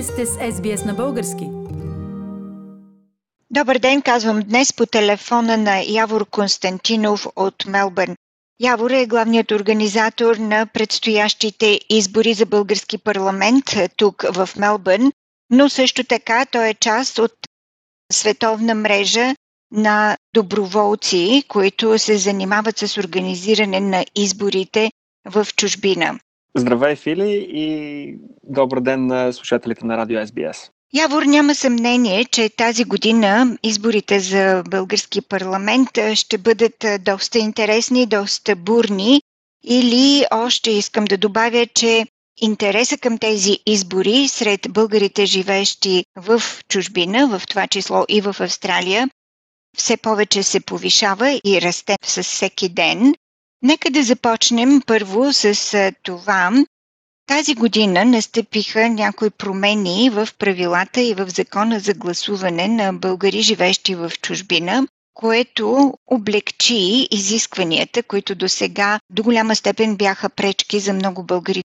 Вие сте с SBS на български. Добър ден, казвам днес по телефона на Явор Константинов от Мелбърн. Явор е главният организатор на предстоящите избори за български парламент тук в Мелбърн, но също така той е част от световна мрежа на доброволци, които се занимават с организиране на изборите в чужбина. Здравей, Фили, и добър ден на слушателите на Радио СБС. Явор няма съмнение, че тази година изборите за български парламент ще бъдат доста интересни, доста бурни. Или още искам да добавя, че интереса към тези избори сред българите, живеещи в чужбина, в това число и в Австралия, все повече се повишава и расте с всеки ден. Нека да започнем първо с това. Тази година настъпиха някои промени в правилата и в закона за гласуване на българи, живещи в чужбина, което облегчи изискванията, които до сега до голяма степен бяха пречки за много българи.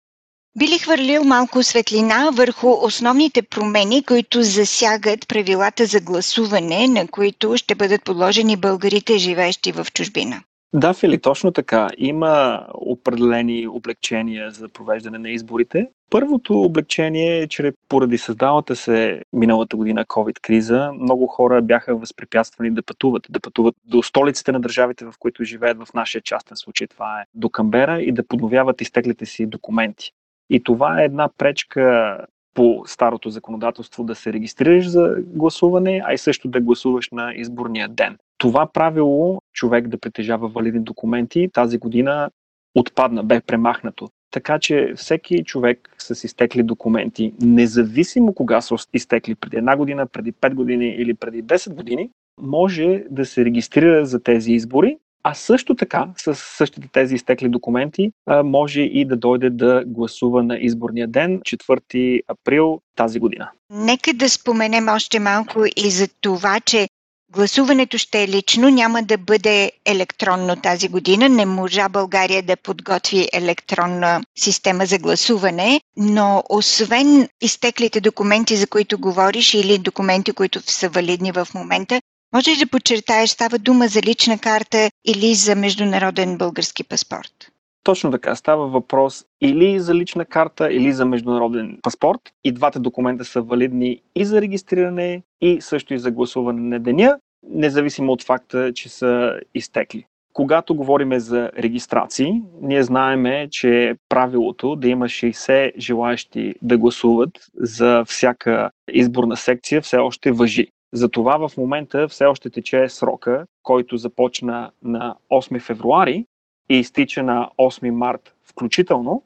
Би ли хвърлил малко светлина върху основните промени, които засягат правилата за гласуване, на които ще бъдат подложени българите, живеещи в чужбина? Да, Фили, точно така. Има определени облегчения за провеждане на изборите. Първото облегчение е, че поради създалата се миналата година COVID-криза, много хора бяха възпрепятствани да пътуват, да пътуват до столиците на държавите, в които живеят в нашия частен случай. Това е до Камбера и да подновяват изтеклите си документи. И това е една пречка по старото законодателство да се регистрираш за гласуване, а и също да гласуваш на изборния ден. Това правило, човек да притежава валидни документи, тази година отпадна, бе премахнато. Така че всеки човек с изтекли документи, независимо кога са изтекли, преди една година, преди 5 години или преди 10 години, може да се регистрира за тези избори а също така, с същите тези изтекли документи, може и да дойде да гласува на изборния ден, 4 април тази година. Нека да споменем още малко и за това, че Гласуването ще е лично, няма да бъде електронно тази година. Не можа България да подготви електронна система за гласуване, но освен изтеклите документи, за които говориш, или документи, които са валидни в момента, може ли да подчертаеш, става дума за лична карта или за международен български паспорт? Точно така. Става въпрос или за лична карта, или за международен паспорт. И двата документа са валидни и за регистриране, и също и за гласуване на деня, независимо от факта, че са изтекли. Когато говорим за регистрации, ние знаеме, че правилото да има 60 желаящи да гласуват за всяка изборна секция все още въжи. Затова в момента все още тече срока, който започна на 8 февруари и изтича на 8 март включително,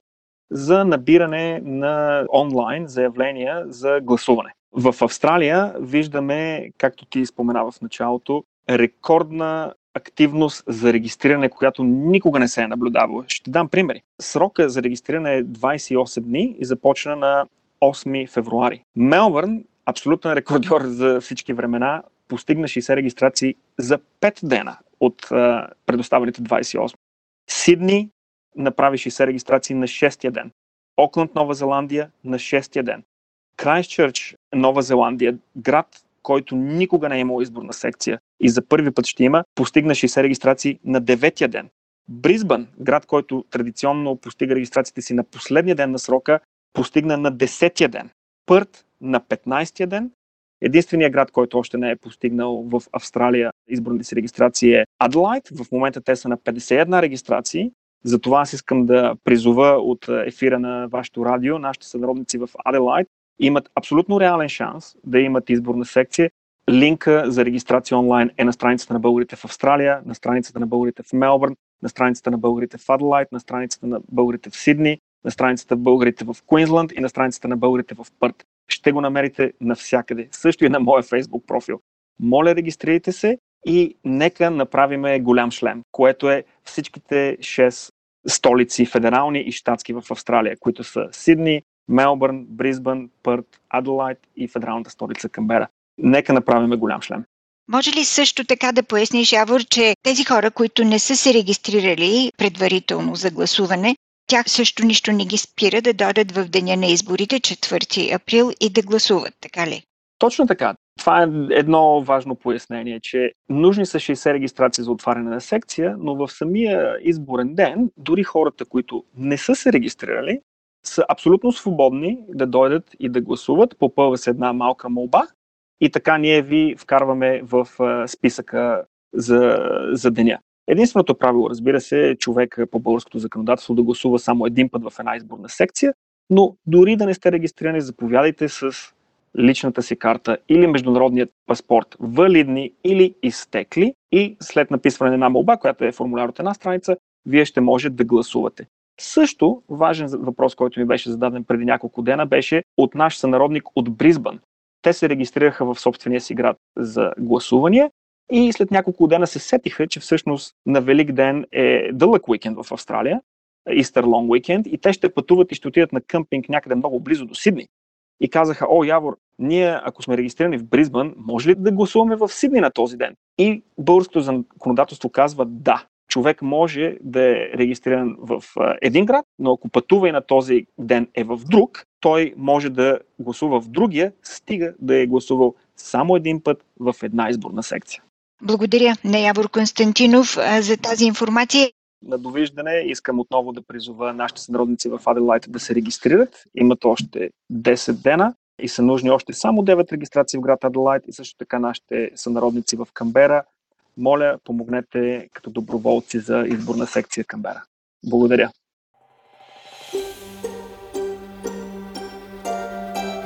за набиране на онлайн заявления за гласуване. В Австралия виждаме, както ти споменава в началото, рекордна активност за регистриране, която никога не се е наблюдавала. Ще дам примери. Срока за регистриране е 28 дни и започна на 8 февруари. Мелбърн абсолютен рекордьор за всички времена, постигна 60 регистрации за 5 дена от предоставените 28. Сидни направи 60 регистрации на 6-я ден. Окланд, Нова Зеландия на 6-я ден. Крайстчърч, Нова Зеландия, град, който никога не е имал изборна секция и за първи път ще има, постигна 60 регистрации на 9-я ден. Бризбън, град, който традиционно постига регистрациите си на последния ден на срока, постигна на 10-я ден. Пърт на 15-я ден. Единственият град, който още не е постигнал в Австралия изборните си регистрации е Аделайт. В момента те са на 51 регистрации. Затова аз искам да призова от ефира на вашето радио, нашите сънародници в Аделайт имат абсолютно реален шанс да имат изборна секция. Линка за регистрация онлайн е на страницата на българите в Австралия, на страницата на българите в Мелбърн, на страницата на българите в Аделайт, на страницата на българите в Сидни, на страницата на българите в Куинсланд и на страницата на българите в Пърт. Ще го намерите навсякъде. Също и на моя Facebook профил. Моля, регистрирайте се и нека направиме голям шлем, което е всичките 6 столици, федерални и щатски в Австралия, които са Сидни, Мелбърн, Бризбън, Пърт, Аделайт и федералната столица Камбера. Нека направиме голям шлем. Може ли също така да поясниш, Явор, че тези хора, които не са се регистрирали предварително за гласуване, тях също нищо не ги спира да дойдат в деня на изборите, 4 април, и да гласуват, така ли? Точно така. Това е едно важно пояснение, че нужни са 60 регистрации за отваряне на секция, но в самия изборен ден, дори хората, които не са се регистрирали, са абсолютно свободни да дойдат и да гласуват. Попълва се една малка молба и така ние ви вкарваме в списъка за, за деня. Единственото правило, разбира се, е човек по българското законодателство да гласува само един път в една изборна секция, но дори да не сте регистрирани, заповядайте с личната си карта или международният паспорт валидни или изтекли и след написване на една молба, която е формуляр от една страница, вие ще може да гласувате. Също важен въпрос, който ми беше зададен преди няколко дена, беше от наш сънародник от Бризбън. Те се регистрираха в собствения си град за гласуване и след няколко дена се сетиха, че всъщност на Велик ден е дълъг уикенд в Австралия, Easter Long Weekend, и те ще пътуват и ще отидат на къмпинг някъде много близо до Сидни. И казаха, о, Явор, ние, ако сме регистрирани в Бризбън, може ли да гласуваме в Сидни на този ден? И българското законодателство казва да. Човек може да е регистриран в един град, но ако пътува и на този ден е в друг, той може да гласува в другия, стига да е гласувал само един път в една изборна секция. Благодаря на Явор Константинов за тази информация. На довиждане искам отново да призова нашите сънародници в Аделайт да се регистрират. Имат още 10 дена и са нужни още само 9 регистрации в град Аделайт и също така нашите сънародници в Камбера. Моля, помогнете като доброволци за изборна секция Камбера. Благодаря.